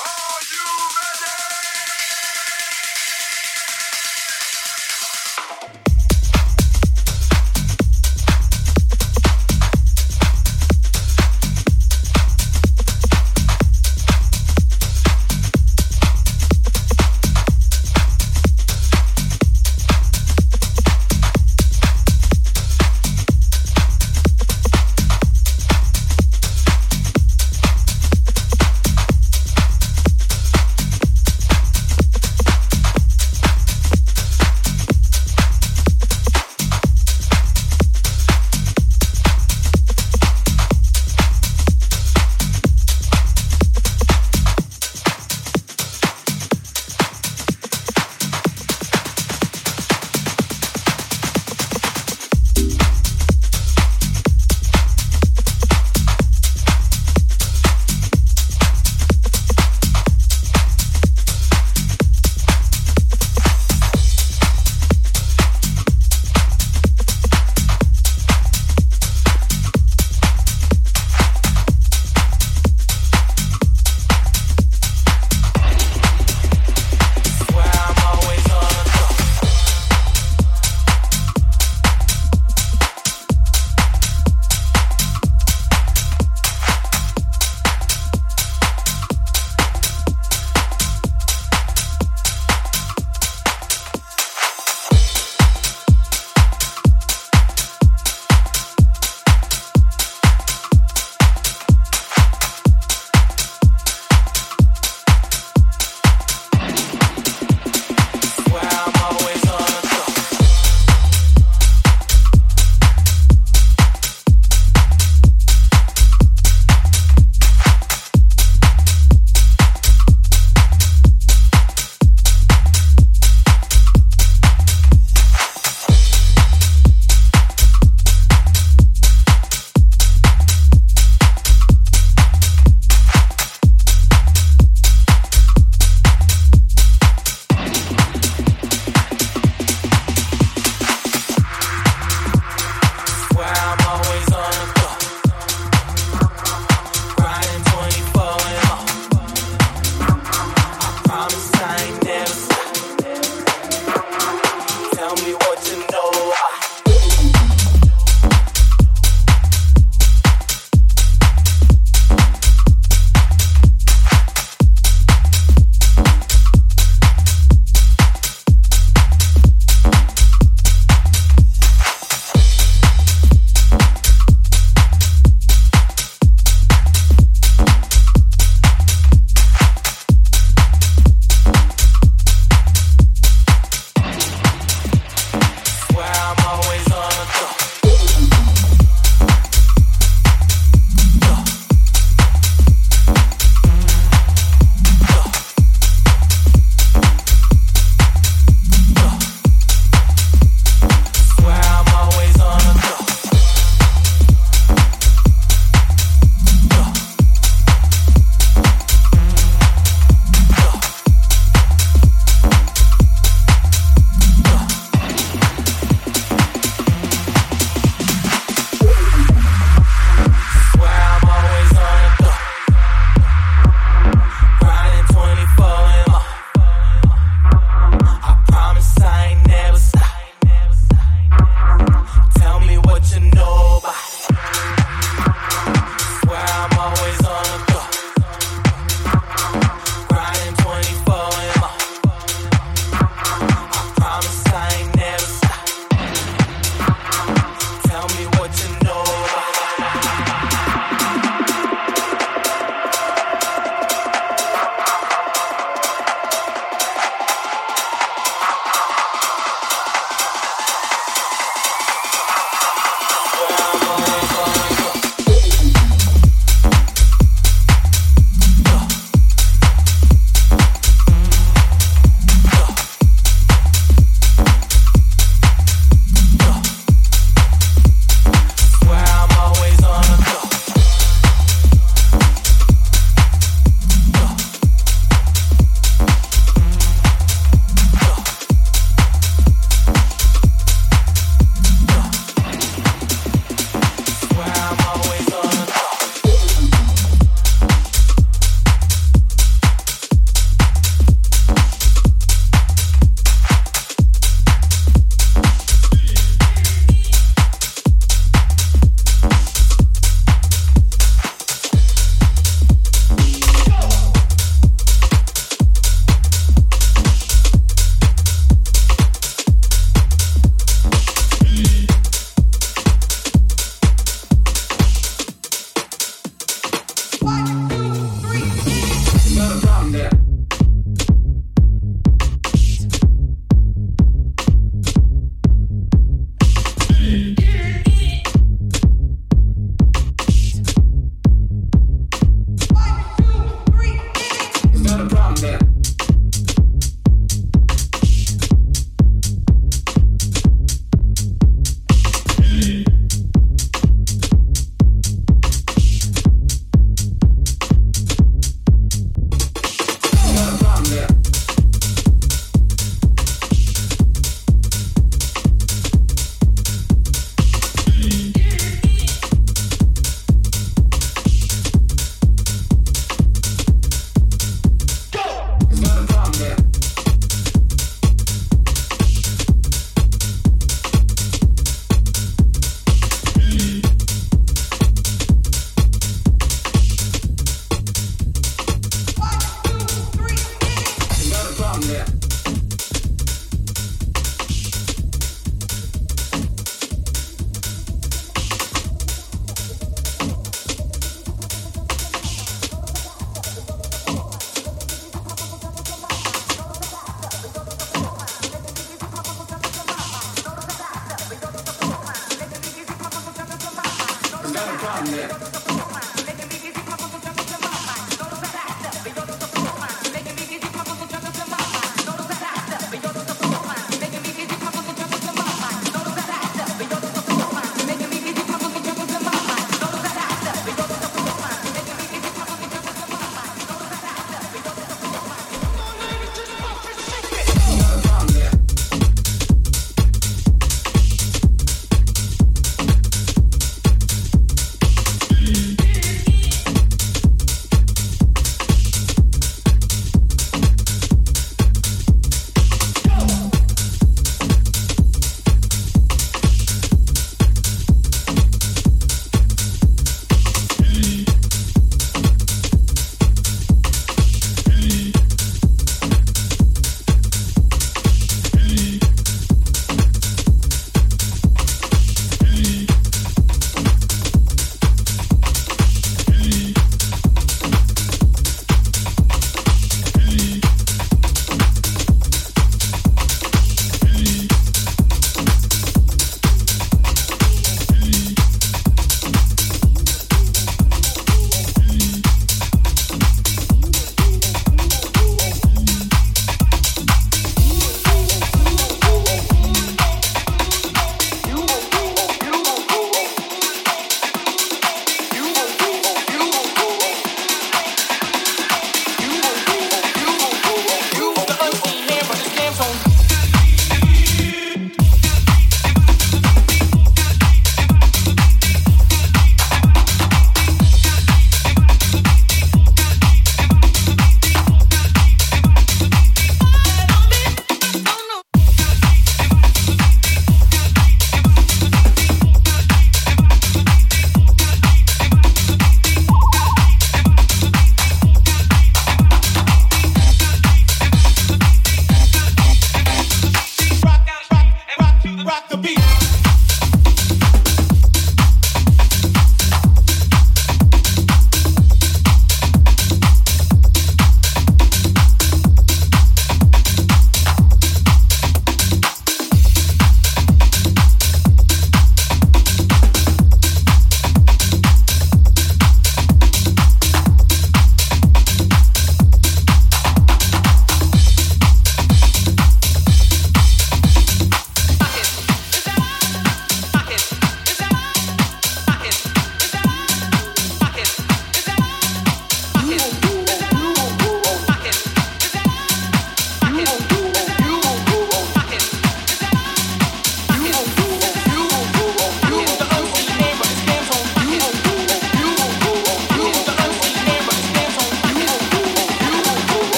Are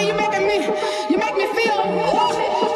You making me, you make me feel. Ooh.